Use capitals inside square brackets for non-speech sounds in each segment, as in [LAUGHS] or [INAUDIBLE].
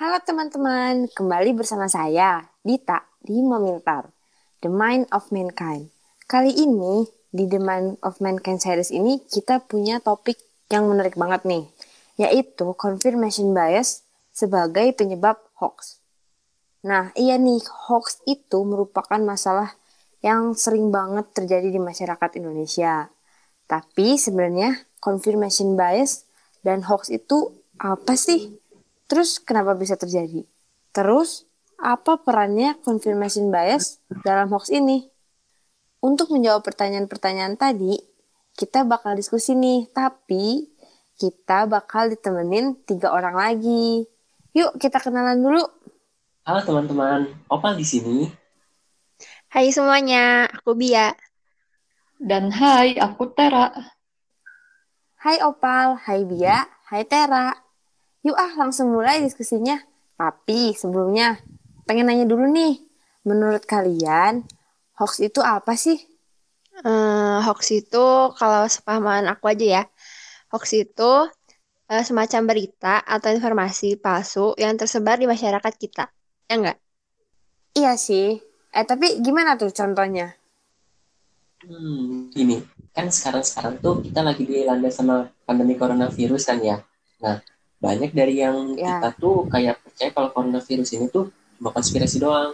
Halo teman-teman, kembali bersama saya, Dita, di Memintar, The Mind of Mankind. Kali ini, di The Mind of Mankind series ini, kita punya topik yang menarik banget nih, yaitu confirmation bias sebagai penyebab hoax. Nah, iya nih, hoax itu merupakan masalah yang sering banget terjadi di masyarakat Indonesia. Tapi sebenarnya confirmation bias dan hoax itu apa sih? Terus kenapa bisa terjadi? Terus apa perannya confirmation bias dalam hoax ini? Untuk menjawab pertanyaan-pertanyaan tadi, kita bakal diskusi nih, tapi kita bakal ditemenin tiga orang lagi. Yuk kita kenalan dulu. Halo teman-teman, Opal di sini. Hai semuanya, aku Bia. Dan hai, aku Tera. Hai Opal, hai Bia, hai Tera. Yuk ah langsung mulai diskusinya. Tapi sebelumnya pengen nanya dulu nih. Menurut kalian hoax itu apa sih? Uh, hoax itu kalau sepahaman aku aja ya. Hoax itu uh, semacam berita atau informasi palsu yang tersebar di masyarakat kita. Ya enggak? Iya sih. Eh tapi gimana tuh contohnya? Hmm, ini kan sekarang-sekarang tuh kita lagi dilanda sama pandemi coronavirus kan ya. Nah, banyak dari yang ya. kita tuh kayak percaya kalau coronavirus ini tuh cuma konspirasi doang.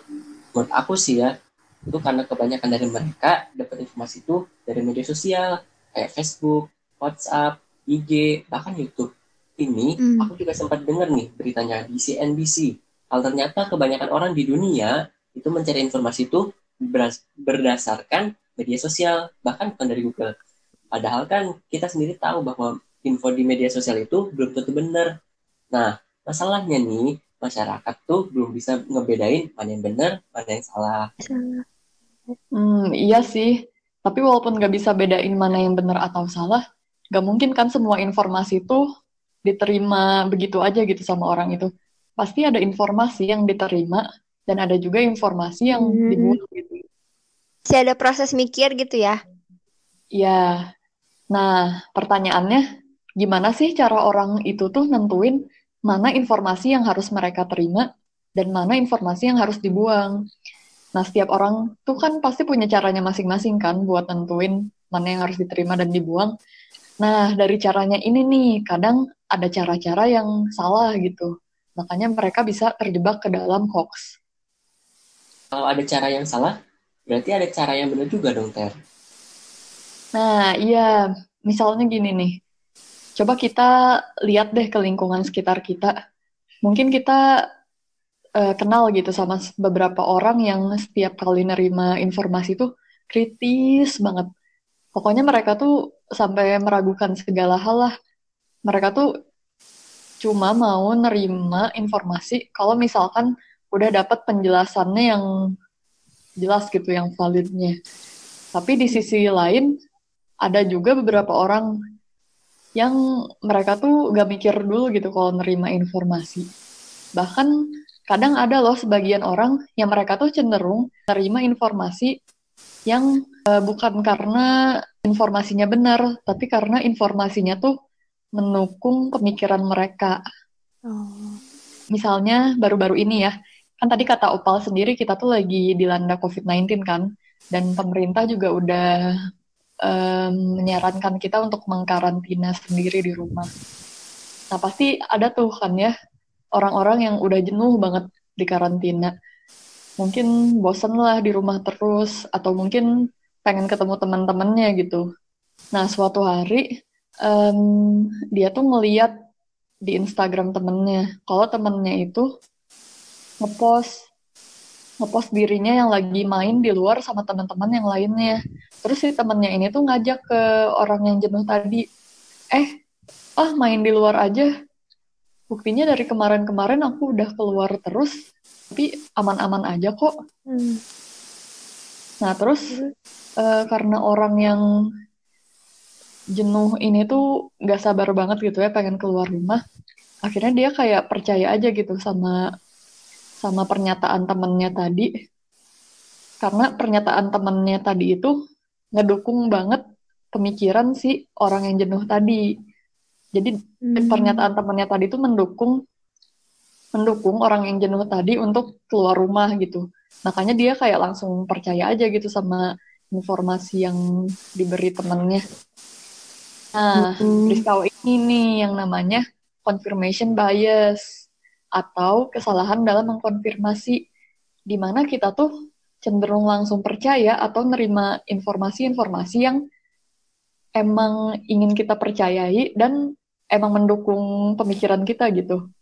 Menurut aku sih ya, itu karena kebanyakan dari mereka dapat informasi itu dari media sosial kayak Facebook, WhatsApp, IG, bahkan YouTube. Ini hmm. aku juga sempat dengar nih beritanya di CNBC. Hal ternyata kebanyakan orang di dunia itu mencari informasi itu berdasarkan media sosial, bahkan bukan dari Google. Padahal kan kita sendiri tahu bahwa info di media sosial itu belum tentu benar. Nah, masalahnya nih, masyarakat tuh belum bisa ngebedain mana yang benar, mana yang salah. Hmm, iya sih. Tapi walaupun nggak bisa bedain mana yang benar atau salah, nggak mungkin kan semua informasi itu diterima begitu aja gitu sama orang itu. Pasti ada informasi yang diterima dan ada juga informasi yang hmm. dibuat gitu. Masih ada proses mikir gitu ya? Ya. Nah, pertanyaannya, gimana sih cara orang itu tuh nentuin mana informasi yang harus mereka terima dan mana informasi yang harus dibuang. Nah, setiap orang tuh kan pasti punya caranya masing-masing kan buat nentuin mana yang harus diterima dan dibuang. Nah, dari caranya ini nih, kadang ada cara-cara yang salah gitu. Makanya mereka bisa terjebak ke dalam hoax. Kalau ada cara yang salah, berarti ada cara yang benar juga dong, Ter. Nah, iya. Misalnya gini nih, coba kita lihat deh ke lingkungan sekitar kita. Mungkin kita uh, kenal gitu sama beberapa orang yang setiap kali nerima informasi tuh kritis banget. Pokoknya mereka tuh sampai meragukan segala hal lah. Mereka tuh cuma mau nerima informasi kalau misalkan udah dapat penjelasannya yang jelas gitu, yang validnya. Tapi di sisi lain, ada juga beberapa orang yang mereka tuh gak mikir dulu gitu kalau nerima informasi. Bahkan kadang ada loh sebagian orang yang mereka tuh cenderung nerima informasi yang uh, bukan karena informasinya benar, tapi karena informasinya tuh mendukung pemikiran mereka. Oh. Misalnya baru-baru ini ya, kan tadi kata Opal sendiri kita tuh lagi dilanda COVID-19 kan, dan pemerintah juga udah um, menyarankan kita untuk mengkarantina sendiri di rumah. Nah pasti ada tuh kan ya orang-orang yang udah jenuh banget di karantina. Mungkin bosen lah di rumah terus atau mungkin pengen ketemu teman-temannya gitu. Nah suatu hari um, dia tuh ngeliat di Instagram temennya kalau temennya itu ngepost ngepost dirinya yang lagi main di luar sama teman-teman yang lainnya. Terus si temennya ini tuh ngajak ke orang yang jenuh tadi, eh, ah main di luar aja. Buktinya dari kemarin-kemarin aku udah keluar terus, tapi aman-aman aja kok. Hmm. Nah terus uh, karena orang yang jenuh ini tuh gak sabar banget gitu ya pengen keluar rumah, akhirnya dia kayak percaya aja gitu sama sama pernyataan temennya tadi karena pernyataan temennya tadi itu ngedukung banget pemikiran si orang yang jenuh tadi jadi hmm. pernyataan temennya tadi itu mendukung mendukung orang yang jenuh tadi untuk keluar rumah gitu. Makanya dia kayak langsung percaya aja gitu sama informasi yang diberi temennya. Nah, risiko ini nih yang namanya confirmation bias atau kesalahan dalam mengkonfirmasi di mana kita tuh cenderung langsung percaya atau nerima informasi-informasi yang emang ingin kita percayai dan emang mendukung pemikiran kita gitu.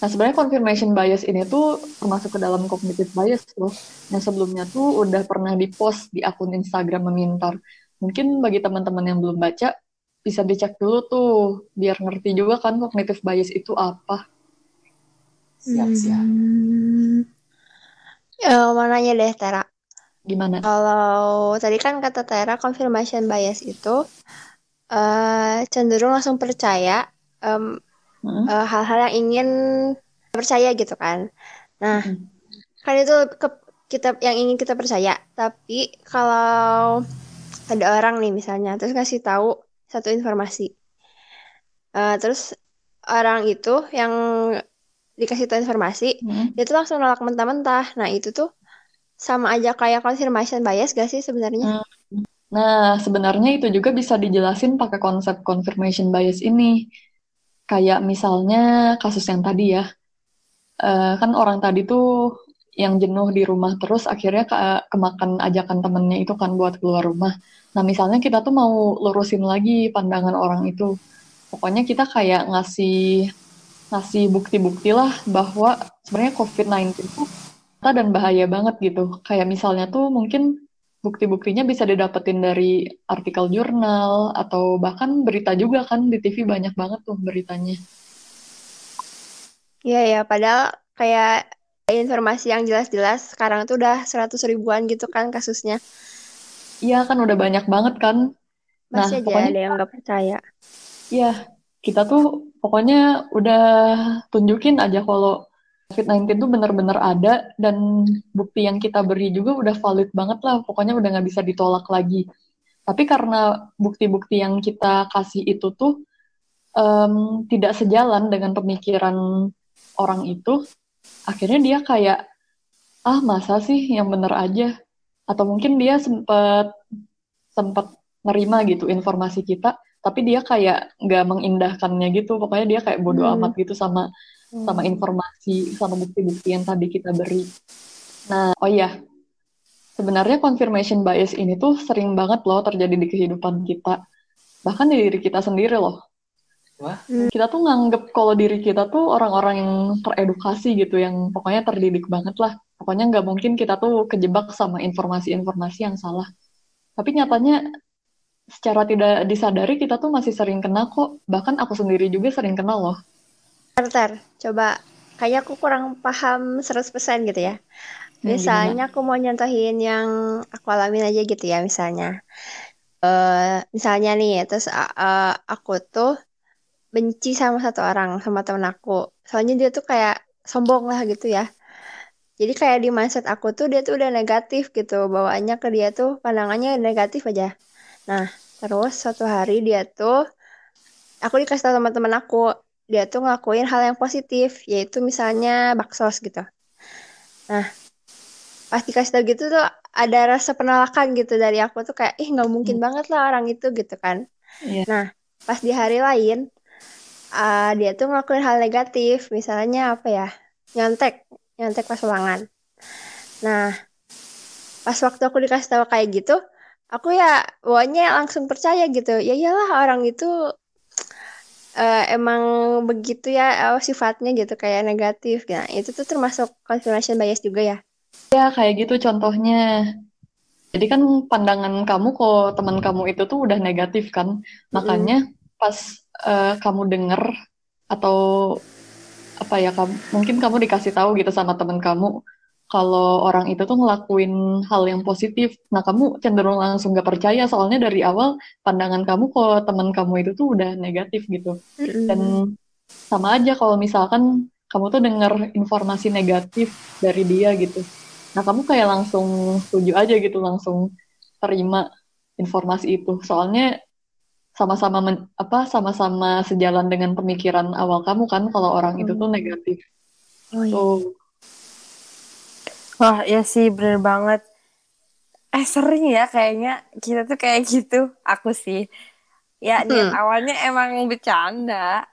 Nah sebenarnya confirmation bias ini tuh termasuk ke dalam cognitive bias loh. Yang sebelumnya tuh udah pernah dipost di akun Instagram Memintar. Mungkin bagi teman-teman yang belum baca bisa dicek dulu tuh biar ngerti juga kan cognitive bias itu apa. Siap siap. Hmm. Ya, mau nanya deh Tera. Gimana? Kalau tadi kan kata Tera confirmation bias itu uh, cenderung langsung percaya um, hmm. uh, hal-hal yang ingin percaya gitu kan. Nah, hmm. kan itu ke, kita yang ingin kita percaya. Tapi kalau ada orang nih misalnya terus ngasih tahu satu informasi, uh, terus orang itu yang dikasih tahu informasi, hmm. dia tuh langsung nolak mentah-mentah. Nah itu tuh sama aja kayak confirmation bias gak sih sebenarnya? Hmm. Nah, sebenarnya itu juga bisa dijelasin pakai konsep confirmation bias ini. Kayak misalnya kasus yang tadi ya. Uh, kan orang tadi tuh yang jenuh di rumah terus akhirnya ke kemakan ajakan temennya itu kan buat keluar rumah. Nah, misalnya kita tuh mau lurusin lagi pandangan orang itu. Pokoknya kita kayak ngasih ngasih bukti-bukti lah bahwa sebenarnya COVID-19 itu dan bahaya banget gitu. Kayak misalnya tuh mungkin bukti-buktinya bisa didapetin dari artikel jurnal atau bahkan berita juga kan di TV banyak banget tuh beritanya. Iya ya, padahal kayak informasi yang jelas-jelas sekarang tuh udah seratus ribuan gitu kan kasusnya. Iya kan udah banyak banget kan. Masih nah, aja pokoknya, ada yang nggak percaya. Iya, kita tuh pokoknya udah tunjukin aja kalau COVID-19 itu benar-benar ada dan bukti yang kita beri juga udah valid banget lah, pokoknya udah nggak bisa ditolak lagi. Tapi karena bukti-bukti yang kita kasih itu tuh um, tidak sejalan dengan pemikiran orang itu, akhirnya dia kayak ah masa sih yang bener aja, atau mungkin dia sempat sempat nerima gitu informasi kita, tapi dia kayak nggak mengindahkannya gitu, pokoknya dia kayak bodoh hmm. amat gitu sama sama hmm. informasi sama bukti-bukti yang tadi kita beri. Nah, oh iya, sebenarnya confirmation bias ini tuh sering banget loh terjadi di kehidupan kita, bahkan di diri kita sendiri loh. Wah. Hmm. Kita tuh nganggep kalau diri kita tuh orang-orang yang teredukasi gitu, yang pokoknya terdidik banget lah. Pokoknya nggak mungkin kita tuh kejebak sama informasi-informasi yang salah. Tapi nyatanya secara tidak disadari kita tuh masih sering kena kok. Bahkan aku sendiri juga sering kena loh. Bentar, coba. Kayaknya aku kurang paham 100% gitu ya. Hmm, misalnya aku mau nyontohin yang aku alamin aja gitu ya misalnya. Uh, misalnya nih, terus uh, aku tuh benci sama satu orang, sama temen aku. Soalnya dia tuh kayak sombong lah gitu ya. Jadi kayak di mindset aku tuh dia tuh udah negatif gitu. Bawaannya ke dia tuh pandangannya negatif aja. Nah, terus suatu hari dia tuh aku dikasih tahu teman-teman aku dia tuh ngelakuin hal yang positif, yaitu misalnya baksos gitu. Nah, pas dikasih tau gitu tuh ada rasa penolakan gitu dari aku tuh kayak, ih nggak mungkin hmm. banget lah orang itu gitu kan. Yeah. Nah, pas di hari lain, uh, dia tuh ngelakuin hal negatif, misalnya apa ya, nyontek, nyontek pas ulangan. Nah, pas waktu aku dikasih tahu kayak gitu, aku ya pokoknya langsung percaya gitu. Ya iyalah orang itu uh, emang begitu ya uh, sifatnya gitu kayak negatif. Nah, itu tuh termasuk confirmation bias juga ya? Ya, kayak gitu contohnya. Jadi kan pandangan kamu kok teman kamu itu tuh udah negatif kan. Makanya mm. pas uh, kamu denger atau apa ya kamu mungkin kamu dikasih tahu gitu sama teman kamu kalau orang itu tuh ngelakuin hal yang positif. Nah, kamu cenderung langsung gak percaya soalnya dari awal pandangan kamu kalau teman kamu itu tuh udah negatif gitu. Mm-hmm. Dan sama aja kalau misalkan kamu tuh dengar informasi negatif dari dia gitu. Nah, kamu kayak langsung setuju aja gitu, langsung terima informasi itu. Soalnya sama-sama apa sama-sama sejalan dengan pemikiran awal kamu kan kalau orang itu tuh negatif. Oh iya. Tuh. Wah, ya sih bener banget. Eh sering ya kayaknya kita tuh kayak gitu. Aku sih. Ya niat Hmm. awalnya emang bercanda.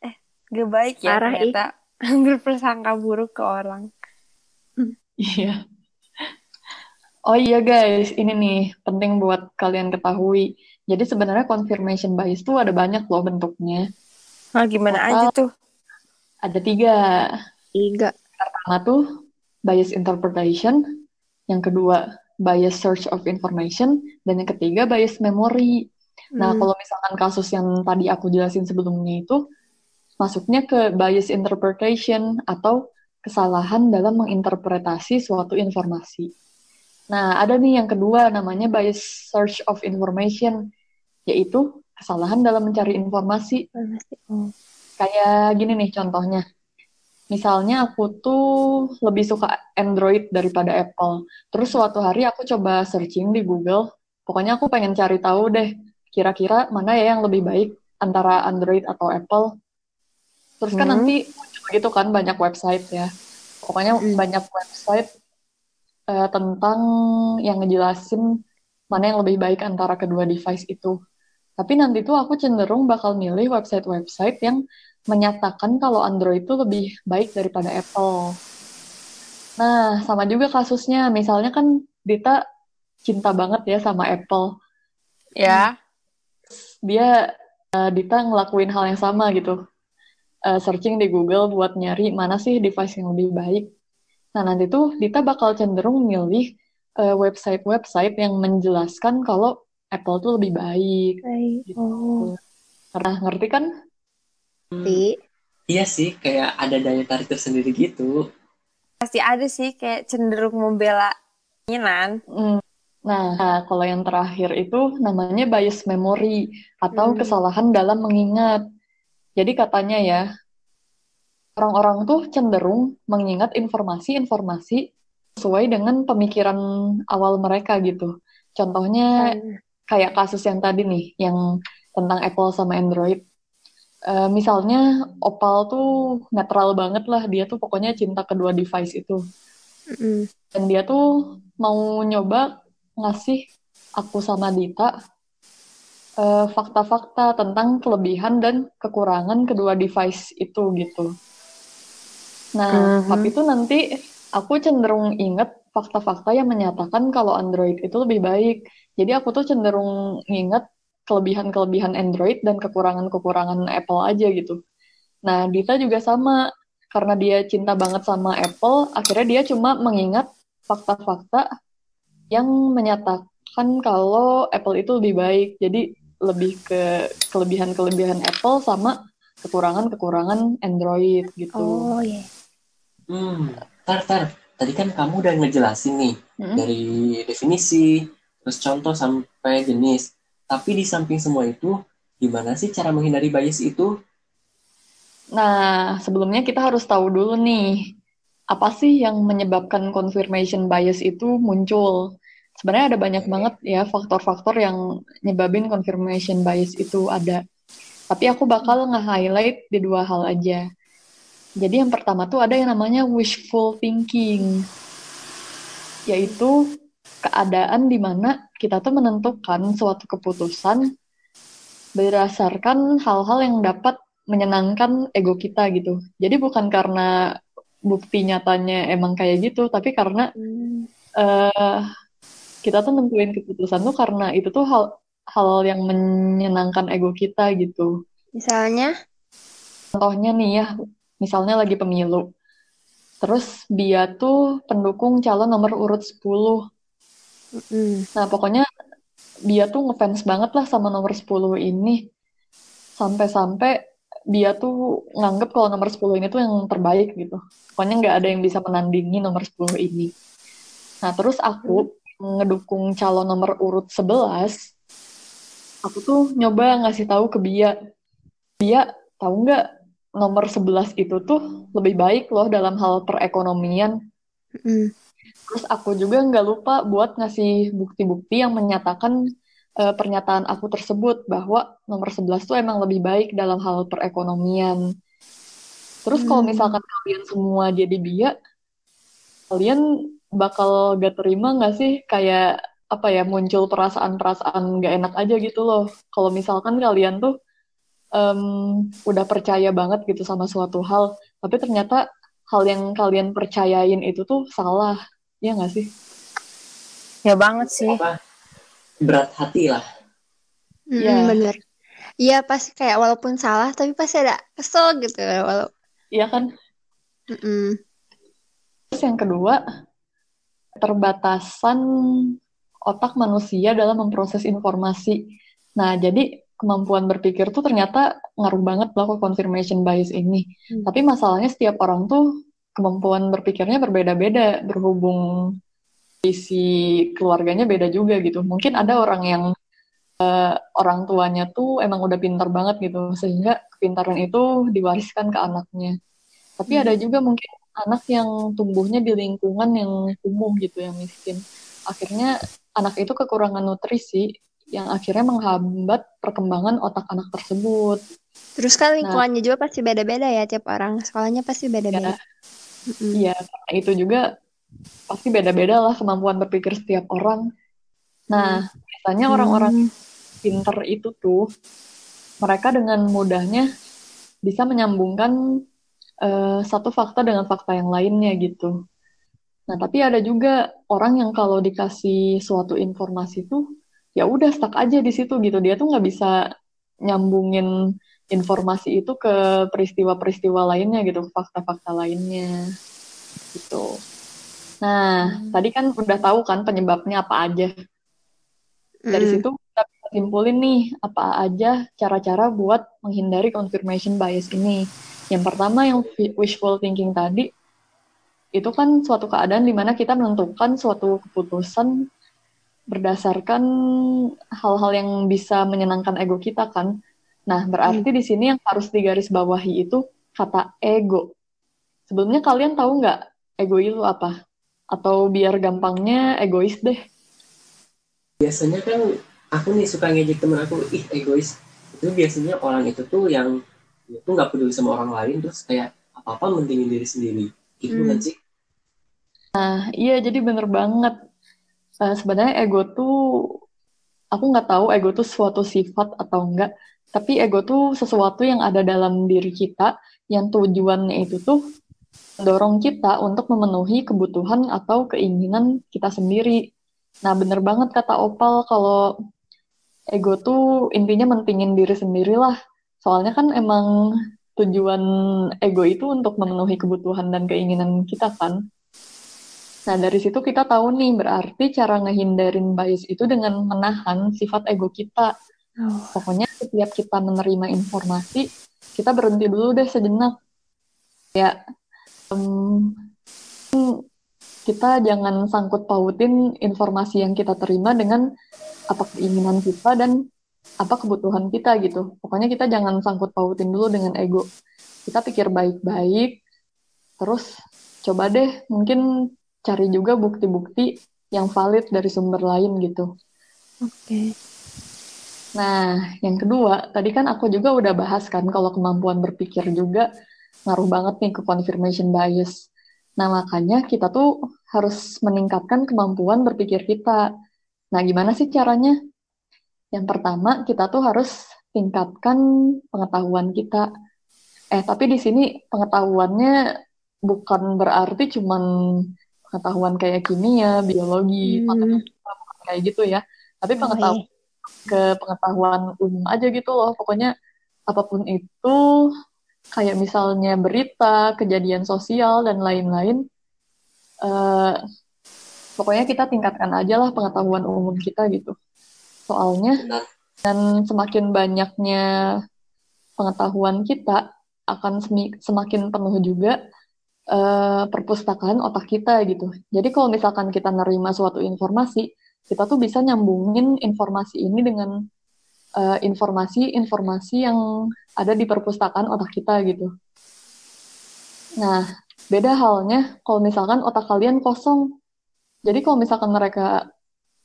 Eh gak baik ya Parah, ih. ternyata. [LAUGHS] Berprasangka buruk ke orang. Iya. Oh iya guys, ini nih penting buat kalian ketahui. Jadi sebenarnya confirmation bias tuh ada banyak loh bentuknya. Nah gimana Total aja tuh? Ada tiga. Tiga. Pertama tuh bias interpretation, yang kedua bias search of information, dan yang ketiga bias memory. Nah, Hmm. kalau misalkan kasus yang tadi aku jelasin sebelumnya itu masuknya ke bias interpretation atau kesalahan dalam menginterpretasi suatu informasi. Nah, ada nih yang kedua namanya bias search of information, yaitu kesalahan dalam mencari informasi. Oh. Kayak gini nih contohnya. Misalnya aku tuh lebih suka Android daripada Apple. Terus suatu hari aku coba searching di Google. Pokoknya aku pengen cari tahu deh, kira-kira mana ya yang lebih baik antara Android atau Apple. Terus kan Hmm. nanti gitu kan banyak website ya. Pokoknya Hmm. banyak website eh, tentang yang ngejelasin mana yang lebih baik antara kedua device itu. Tapi nanti tuh aku cenderung bakal milih website-website yang menyatakan kalau Android itu lebih baik daripada Apple. Nah, sama juga kasusnya. Misalnya kan Dita cinta banget ya sama Apple. Ya. Dia, eh, Dita ngelakuin hal yang sama gitu. Eh, searching di Google buat nyari mana sih device yang lebih baik. Nah, nanti tuh Dita bakal cenderung milih eh, website-website yang menjelaskan kalau Apple tuh lebih baik. Baik. Gitu. Oh. Pernah ngerti kan? Tapi Iya sih, kayak ada daya tarik tersendiri gitu. Pasti ada sih kayak cenderung membela keinginan. Mm. Nah, kalau yang terakhir itu namanya bias memory atau Hmm. kesalahan dalam mengingat. Jadi katanya ya, orang-orang tuh cenderung mengingat informasi-informasi sesuai dengan pemikiran awal mereka gitu. Contohnya kan kayak kasus yang tadi nih, yang tentang Apple sama Android. Eh, misalnya Opal tuh netral banget lah, dia tuh pokoknya cinta kedua device itu. Mm-mm. Dan dia tuh mau nyoba ngasih aku sama Dita eh, fakta-fakta tentang kelebihan dan kekurangan kedua device itu gitu. Nah, Mhm. tapi itu nanti aku cenderung inget fakta-fakta yang menyatakan kalau Android itu lebih baik. Jadi aku tuh cenderung inget kelebihan-kelebihan Android dan kekurangan-kekurangan Apple aja gitu. Nah, Dita juga sama. Karena dia cinta banget sama Apple, akhirnya dia cuma mengingat fakta-fakta yang menyatakan kalau Apple itu lebih baik. Jadi lebih ke kelebihan-kelebihan Apple sama kekurangan-kekurangan Android gitu. Oh iya. Hmm, tar, tar. Tadi kan kamu udah ngejelasin nih Mm-mm. dari definisi, terus contoh sampai jenis. Tapi di samping semua itu, gimana sih cara menghindari bias itu? Nah, sebelumnya kita harus tahu dulu nih, apa sih yang menyebabkan confirmation bias itu muncul? Sebenarnya ada banyak banget ya faktor-faktor yang nyebabin confirmation bias itu ada. Tapi aku bakal nge-highlight di dua hal aja. Jadi yang pertama tuh ada yang namanya wishful thinking, yaitu keadaan di mana kita tuh menentukan suatu keputusan berdasarkan hal-hal yang dapat menyenangkan ego kita gitu. Jadi bukan karena bukti nyatanya emang kayak gitu, tapi karena Hmm. eh kita tuh nentuin keputusan tuh karena itu tuh hal hal yang menyenangkan ego kita gitu. Misalnya, Contohnya nih ya, misalnya lagi pemilu. Terus dia tuh pendukung calon nomor urut 10. Mm, Nah, pokoknya dia tuh ngefans banget lah sama nomor 10 ini. Sampai-sampai dia tuh nganggep kalau nomor 10 ini tuh yang terbaik gitu. Pokoknya nggak ada yang bisa menandingi nomor 10 ini. Nah, terus aku ngedukung calon nomor urut 11, aku tuh nyoba ngasih tahu ke Bia. Bia, tahu nggak nomor 11 itu tuh lebih baik loh dalam hal perekonomian. mm, Terus aku juga nggak lupa buat ngasih bukti-bukti yang menyatakan eh, pernyataan aku tersebut bahwa nomor 11 tuh emang lebih baik dalam hal perekonomian. Terus kalau hmm. misalkan kalian semua jadi biak, kalian bakal gak terima gak sih kayak apa ya muncul perasaan-perasaan gak enak aja gitu loh. Kalau misalkan kalian tuh um, udah percaya banget gitu sama suatu hal, tapi ternyata hal yang kalian percayain itu tuh salah, ya gak sih? Ya banget sih. Apa? Berat hati lah. Iya hmm, bener. Iya pasti kayak walaupun salah tapi pasti ada kesel gitu walau. Iya kan. Mm -mm. Terus yang kedua terbatasan otak manusia dalam memproses informasi. Nah, jadi kemampuan berpikir tuh ternyata ngaruh banget loh ke confirmation bias ini. Hmm. Tapi masalahnya setiap orang tuh kemampuan berpikirnya berbeda-beda berhubung isi keluarganya beda juga gitu. Mungkin ada orang yang uh, orang tuanya tuh emang udah pintar banget gitu sehingga kepintaran itu diwariskan ke anaknya. Tapi hmm. ada juga mungkin anak yang tumbuhnya di lingkungan yang kumuh gitu yang miskin. Akhirnya anak itu kekurangan nutrisi yang akhirnya menghambat perkembangan otak anak tersebut. Terus kan nah. lingkungannya nah, juga pasti beda-beda ya tiap orang. Sekolahnya pasti beda-beda. Iya, mm itu juga pasti beda-beda lah kemampuan berpikir setiap orang. Nah, biasanya orang-orang hmm. pinter itu tuh mereka dengan mudahnya bisa menyambungkan uh, satu fakta dengan fakta yang lainnya gitu. Nah, tapi ada juga orang yang kalau dikasih suatu informasi tuh ya udah stuck aja di situ gitu dia tuh nggak bisa nyambungin informasi itu ke peristiwa-peristiwa lainnya gitu fakta-fakta lainnya gitu nah hmm. tadi kan udah tahu kan penyebabnya apa aja dari hmm. situ kita bisa simpulin nih apa aja cara-cara buat menghindari confirmation bias ini yang pertama yang wishful thinking tadi itu kan suatu keadaan di mana kita menentukan suatu keputusan berdasarkan hal-hal yang bisa menyenangkan ego kita kan. Nah, berarti hmm. di sini yang harus digarisbawahi itu kata ego. Sebelumnya kalian tahu nggak ego itu apa? Atau biar gampangnya egois deh. Biasanya kan aku nih suka ngejek temen aku, ih egois. Itu biasanya orang itu tuh yang itu nggak peduli sama orang lain terus kayak apa-apa mentingin diri sendiri. Gitu hmm. kan sih? Nah, iya jadi bener banget uh, sebenarnya ego tuh aku nggak tahu ego tuh suatu sifat atau enggak tapi ego tuh sesuatu yang ada dalam diri kita yang tujuannya itu tuh mendorong kita untuk memenuhi kebutuhan atau keinginan kita sendiri. Nah, bener banget kata Opal kalau ego tuh intinya mentingin diri sendiri lah. Soalnya kan emang tujuan ego itu untuk memenuhi kebutuhan dan keinginan kita kan. Nah, dari situ kita tahu nih, berarti cara ngehindarin bias itu dengan menahan sifat ego kita. Oh. Pokoknya setiap kita menerima informasi, kita berhenti dulu deh sejenak. Ya, um, kita jangan sangkut pautin informasi yang kita terima dengan apa keinginan kita dan apa kebutuhan kita gitu. Pokoknya kita jangan sangkut pautin dulu dengan ego. Kita pikir baik-baik, terus coba deh mungkin cari juga bukti-bukti yang valid dari sumber lain gitu. Oke. Okay. Nah, yang kedua, tadi kan aku juga udah bahas kan kalau kemampuan berpikir juga ngaruh banget nih ke confirmation bias. Nah, makanya kita tuh harus meningkatkan kemampuan berpikir kita. Nah, gimana sih caranya? Yang pertama, kita tuh harus tingkatkan pengetahuan kita. Eh, tapi di sini pengetahuannya bukan berarti cuman pengetahuan kayak kimia, biologi, hmm. matematika, kayak gitu ya. Tapi oh, pengetahuan iya. Ke pengetahuan umum aja gitu loh. Pokoknya apa pun itu kayak misalnya berita, kejadian sosial dan lain-lain. Uh, pokoknya kita tingkatkan aja lah pengetahuan umum kita gitu. Soalnya dan semakin banyaknya pengetahuan kita akan semakin penuh juga uh, perpustakaan otak kita gitu. Jadi kalau misalkan kita nerima suatu informasi, kita tuh bisa nyambungin informasi ini dengan eh, informasi-informasi uh, yang ada di perpustakaan otak kita gitu. Nah, beda halnya kalau misalkan otak kalian kosong. Jadi kalau misalkan mereka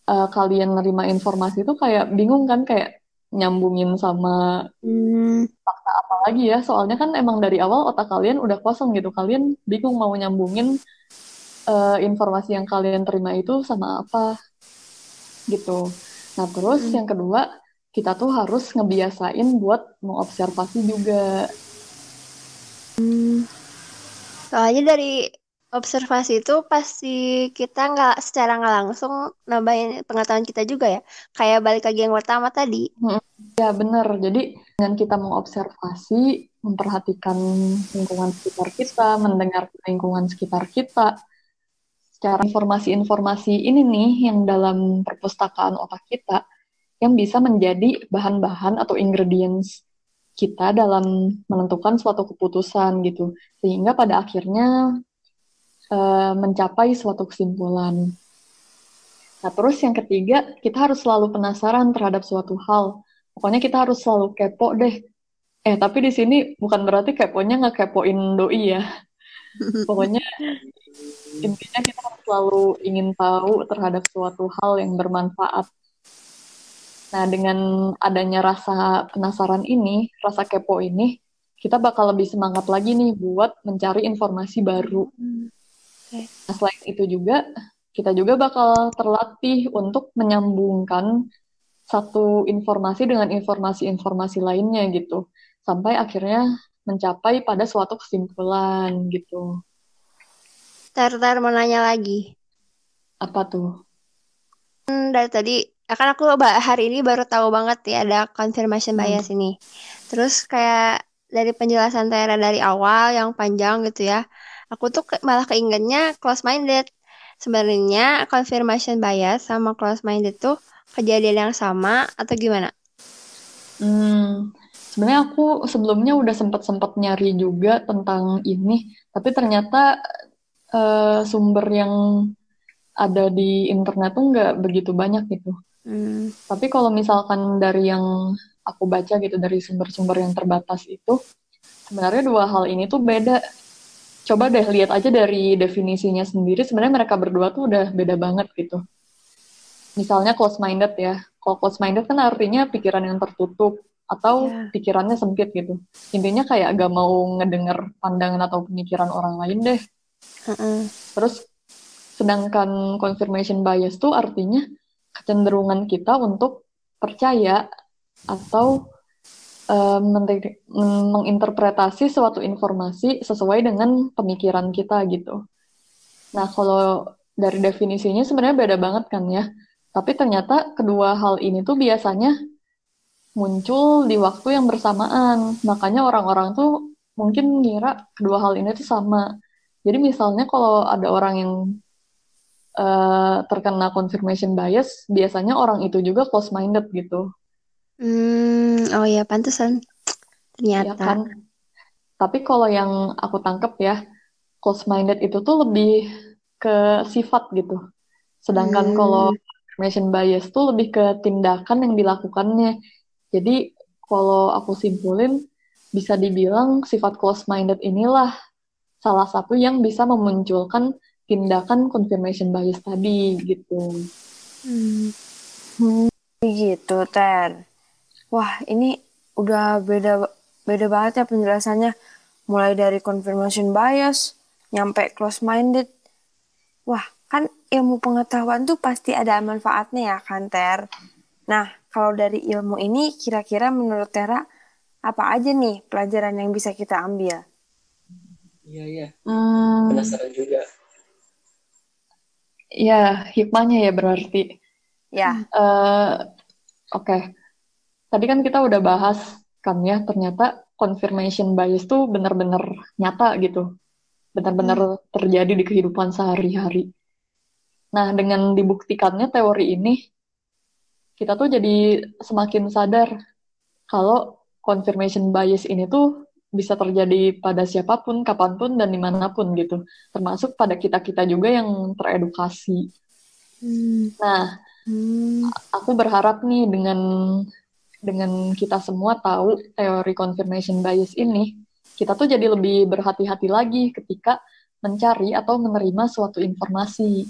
uh, kalian nerima informasi itu kayak bingung kan kayak nyambungin sama hmm. fakta apa lagi ya. Soalnya kan emang dari awal otak kalian udah kosong gitu. Kalian bingung mau nyambungin uh, informasi yang kalian terima itu sama apa gitu. Nah terus hmm. yang kedua kita tuh harus ngebiasain buat mengobservasi juga. Hmm. Soalnya dari observasi itu pasti kita nggak secara nggak langsung nambahin pengetahuan kita juga ya. Kayak balik lagi yang pertama tadi. Hmm, ya benar. Jadi dengan kita mengobservasi, memperhatikan lingkungan sekitar kita, mendengar lingkungan sekitar kita, secara informasi-informasi ini nih yang dalam perpustakaan otak kita yang bisa menjadi bahan-bahan atau ingredients kita dalam menentukan suatu keputusan gitu sehingga pada akhirnya uh, mencapai suatu kesimpulan. Nah terus yang ketiga kita harus selalu penasaran terhadap suatu hal. Pokoknya kita harus selalu kepo deh. Eh tapi di sini bukan berarti keponya nggak kepoin doi ya. Pokoknya intinya kita harus selalu ingin tahu terhadap suatu hal yang bermanfaat. Nah, dengan adanya rasa penasaran ini, rasa kepo ini, kita bakal lebih semangat lagi nih buat mencari informasi baru. Nah, selain itu juga, kita juga bakal terlatih untuk menyambungkan satu informasi dengan informasi-informasi lainnya gitu. Sampai akhirnya mencapai pada suatu kesimpulan gitu. Tar, tar mau nanya lagi. Apa tuh? Hmm, dari tadi, ya kan aku hari ini baru tahu banget ya ada confirmation hmm. bias hmm. ini. Terus kayak dari penjelasan Tera dari awal yang panjang gitu ya, aku tuh ke, malah keingetnya close minded. Sebenarnya confirmation bias sama close minded tuh kejadian yang sama atau gimana? Hmm, sebenarnya aku sebelumnya udah sempat sempat nyari juga tentang ini, tapi ternyata uh, sumber yang ada di internet tuh nggak begitu banyak gitu. Hmm. Tapi kalau misalkan dari yang aku baca gitu dari sumber-sumber yang terbatas itu, sebenarnya dua hal ini tuh beda. Coba deh lihat aja dari definisinya sendiri, sebenarnya mereka berdua tuh udah beda banget gitu. Misalnya close minded ya. Kalau close minded kan artinya pikiran yang tertutup atau yeah. pikirannya sempit gitu. Intinya kayak agak mau ngedenger pandangan atau pemikiran orang lain deh Uh-uh. Terus sedangkan confirmation bias tuh artinya kecenderungan kita untuk percaya atau uh, menginterpretasi suatu informasi sesuai dengan pemikiran kita gitu. Nah, kalau dari definisinya sebenarnya beda banget kan ya. Tapi ternyata kedua hal ini tuh biasanya muncul di waktu yang bersamaan. Makanya orang-orang tuh mungkin ngira kedua hal ini tuh sama. Jadi misalnya kalau ada orang yang uh, terkena confirmation bias, biasanya orang itu juga close minded gitu. Hmm, oh ya pantesan. Ternyata. Ya kan? Tapi kalau yang aku tangkep ya, close minded itu tuh lebih ke sifat gitu. Sedangkan hmm. kalau confirmation bias tuh lebih ke tindakan yang dilakukannya. Jadi kalau aku simpulin bisa dibilang sifat close minded inilah salah satu yang bisa memunculkan tindakan confirmation bias tadi gitu. Hmm. gitu Ter. Wah ini udah beda beda banget ya penjelasannya. Mulai dari confirmation bias nyampe close minded. Wah kan ilmu pengetahuan tuh pasti ada manfaatnya ya kan Ter. Nah kalau dari ilmu ini kira-kira menurut Tera apa aja nih pelajaran yang bisa kita ambil? Iya iya. Hmm. Penasaran juga. Ya hikmahnya ya berarti. Ya. Uh, Oke. Okay. Tadi kan kita udah bahas kan ya ternyata confirmation bias tuh benar-benar nyata gitu. Benar-benar hmm. terjadi di kehidupan sehari-hari. Nah, dengan dibuktikannya teori ini, kita tuh jadi semakin sadar kalau confirmation bias ini tuh bisa terjadi pada siapa pun, kapan pun, dan di mana pun gitu. Termasuk pada kita-kita juga yang teredukasi. Hmm. Nah, hmm. aku berharap nih dengan dengan kita semua tahu teori confirmation bias ini, kita tuh jadi lebih berhati-hati lagi ketika mencari atau menerima suatu informasi.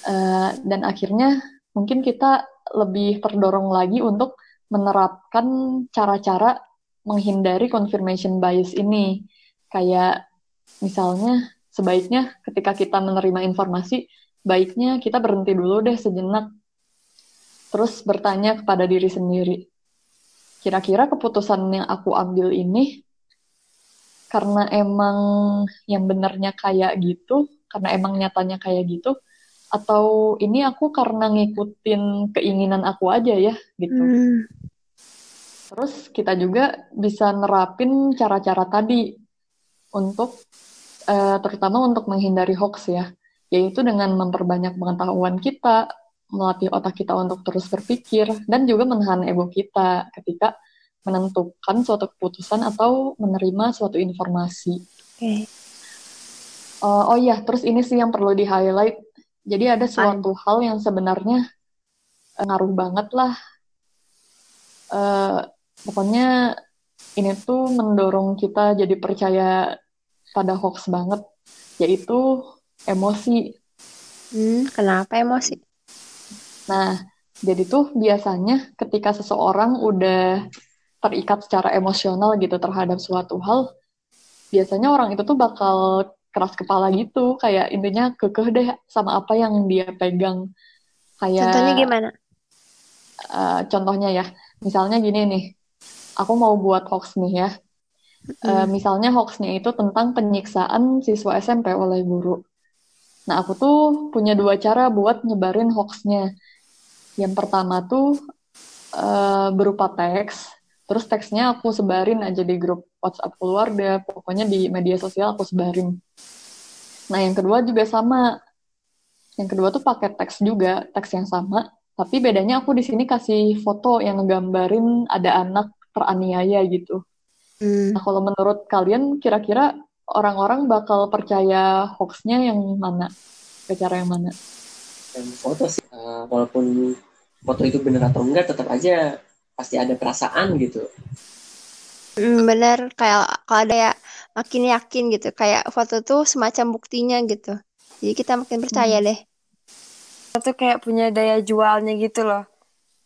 Uh, dan akhirnya mungkin kita lebih terdorong lagi untuk menerapkan cara-cara menghindari confirmation bias ini. Kayak misalnya sebaiknya ketika kita menerima informasi, baiknya kita berhenti dulu deh sejenak. Terus bertanya kepada diri sendiri, kira-kira keputusan yang aku ambil ini karena emang yang benernya kayak gitu, karena emang nyatanya kayak gitu, atau ini aku karena ngikutin keinginan aku aja ya gitu. Hmm. Terus kita juga bisa nerapin cara-cara tadi untuk uh, terutama untuk menghindari hoax ya, yaitu dengan memperbanyak pengetahuan kita, melatih otak kita untuk terus berpikir dan juga menahan ego kita ketika menentukan suatu keputusan atau menerima suatu informasi. Okay. Uh, eh, oh iya, terus ini sih yang perlu di highlight. Jadi ada suatu hal yang sebenarnya uh, ngaruh banget lah. Uh, pokoknya ini tuh mendorong kita jadi percaya pada hoax banget, yaitu emosi. Hmm, kenapa emosi? Nah, jadi tuh biasanya ketika seseorang udah terikat secara emosional gitu terhadap suatu hal, biasanya orang itu tuh bakal keras kepala gitu, kayak intinya kekeh deh sama apa yang dia pegang. Kayak Contohnya gimana? Uh, contohnya ya, misalnya gini nih, aku mau buat hoax nih ya. Uh, misalnya hoaxnya itu tentang penyiksaan siswa SMP oleh guru. Nah, aku tuh punya dua cara buat nyebarin hoaxnya. Yang pertama tuh uh, berupa teks, Terus teksnya aku sebarin aja di grup WhatsApp keluarga, pokoknya di media sosial aku sebarin. Nah, yang kedua juga sama. Yang kedua tuh pakai teks juga, teks yang sama, tapi bedanya aku di sini kasih foto yang ngegambarin ada anak teraniaya gitu. Hmm. Nah, kalau menurut kalian kira-kira orang-orang bakal percaya hoaxnya yang mana? Ke cara yang mana? Yang foto sih, uh, walaupun foto itu benar atau enggak, tetap aja pasti ada perasaan gitu hmm, bener kayak kalau ada ya makin yakin gitu kayak foto tuh semacam buktinya gitu. Jadi kita makin percaya hmm. deh. Itu kayak punya daya jualnya gitu loh.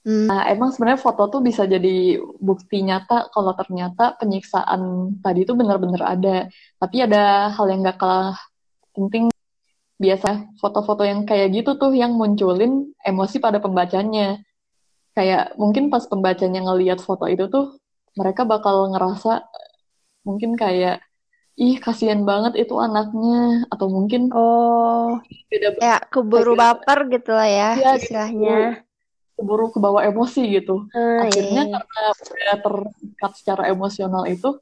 Hmm. nah, emang sebenarnya foto tuh bisa jadi bukti nyata kalau ternyata penyiksaan tadi itu benar-benar ada. Tapi ada hal yang gak kalah penting. Biasa foto-foto yang kayak gitu tuh yang munculin emosi pada pembacanya. Kayak mungkin pas pembacanya ngelihat foto itu tuh mereka bakal ngerasa mungkin kayak ih kasihan banget itu anaknya atau mungkin oh. beda ya keburu baper gitu lah ya, ya istilahnya. keburu, keburu kebawa emosi gitu. Hmm, akhirnya iya. karena udah terikat secara emosional itu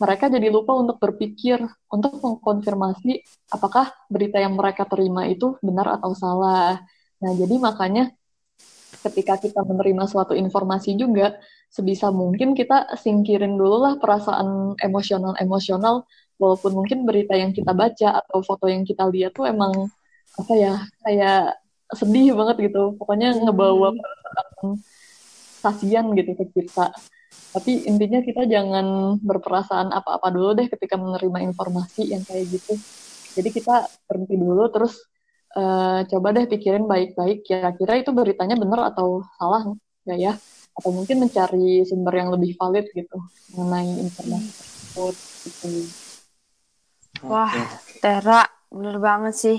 mereka jadi lupa untuk berpikir untuk mengkonfirmasi apakah berita yang mereka terima itu benar atau salah. Nah jadi makanya ketika kita menerima suatu informasi juga sebisa mungkin kita singkirin dulu lah perasaan emosional-emosional. Walaupun mungkin berita yang kita baca atau foto yang kita lihat tuh emang apa ya kayak sedih banget gitu. Pokoknya hmm. ngebawa perasaan kasihan gitu ke kita. Tapi intinya kita jangan berperasaan apa-apa dulu deh ketika menerima informasi yang kayak gitu. Jadi kita berhenti dulu terus uh, coba deh pikirin baik-baik kira-kira itu beritanya benar atau salah nggak ya atau mungkin mencari sumber yang lebih valid gitu mengenai informasi tersebut gitu. Wah, Tera, bener banget sih.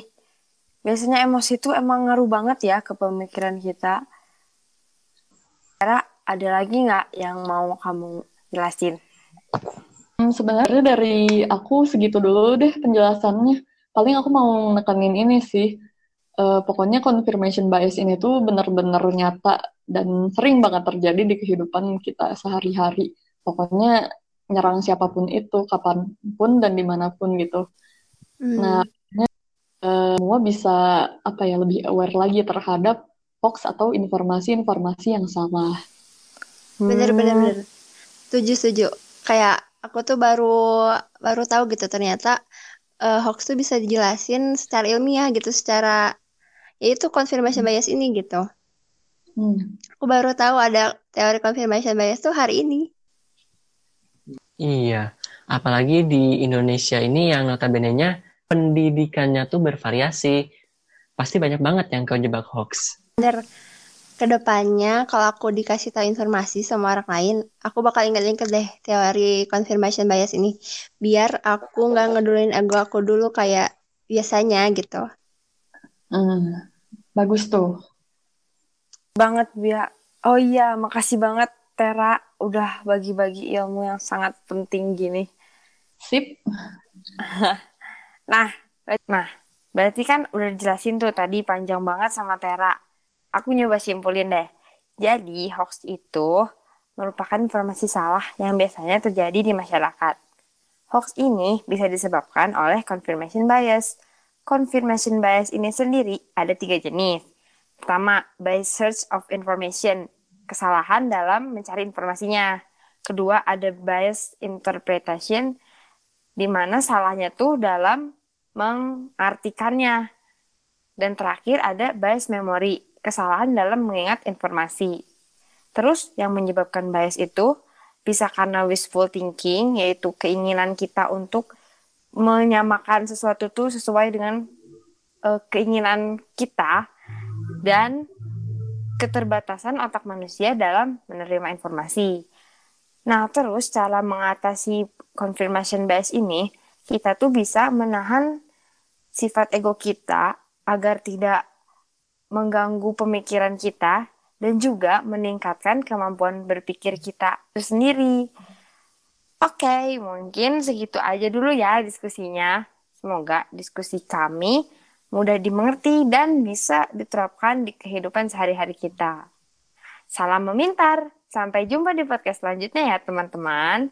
Biasanya emosi itu emang ngaruh banget ya ke pemikiran kita. Tera, ada lagi nggak yang mau kamu jelasin? Hmm, sebenarnya dari aku segitu dulu deh penjelasannya paling aku mau nekenin ini sih uh, pokoknya confirmation bias ini tuh benar-benar nyata dan sering banget terjadi di kehidupan kita sehari-hari. Pokoknya nyerang siapa pun itu kapan pun dan di mana pun gitu. Hmm. nah uh, semua bisa apa ya lebih aware lagi terhadap hoax atau informasi-informasi yang salah. Bener-bener hmm. bener. Setuju setuju. Kayak aku tuh baru baru tahu gitu ternyata uh, hoax tuh bisa dijelasin secara ilmiah gitu, secara yaitu confirmation bias ini gitu. Hmm. Aku baru tahu ada teori confirmation bias tuh hari ini. Iya, apalagi di Indonesia ini yang notabene-nya pendidikannya tuh bervariasi. Pasti banyak banget yang kejebak hoax. Bener. Ke depannya kalau aku dikasih tahu informasi sama orang lain, aku bakal inget-inget deh teori confirmation bias ini, biar aku nggak ngeduluin ego aku dulu kayak biasanya gitu. Hmm, bagus tuh. Banget, Bia. Oh iya, makasih banget Tera udah bagi-bagi ilmu yang sangat penting gini. Sip. [LAUGHS] nah, nah, berarti kan udah dijelasin tuh tadi panjang banget sama Tera aku nyoba simpulin deh. Jadi, hoax itu merupakan informasi salah yang biasanya terjadi di masyarakat. Hoax ini bisa disebabkan oleh confirmation bias. Confirmation bias ini sendiri ada tiga jenis. Pertama, bias search of information, kesalahan dalam mencari informasinya. Kedua, ada bias interpretation, di mana salahnya tuh dalam mengartikannya. Dan terakhir ada bias memory, kesalahan dalam mengingat informasi. Terus yang menyebabkan bias itu bisa karena wishful thinking, yaitu keinginan kita untuk menyamakan sesuatu itu sesuai dengan uh, keinginan kita dan keterbatasan otak manusia dalam menerima informasi. Nah, terus cara mengatasi confirmation bias ini, kita tuh bisa menahan sifat ego kita agar tidak mengganggu pemikiran kita dan juga meningkatkan kemampuan berpikir kita sendiri. Oke, okay, mungkin segitu aja dulu ya diskusinya. Semoga diskusi kami mudah dimengerti dan bisa diterapkan di kehidupan sehari-hari kita. Salam memintar. Sampai jumpa di podcast selanjutnya ya teman-teman.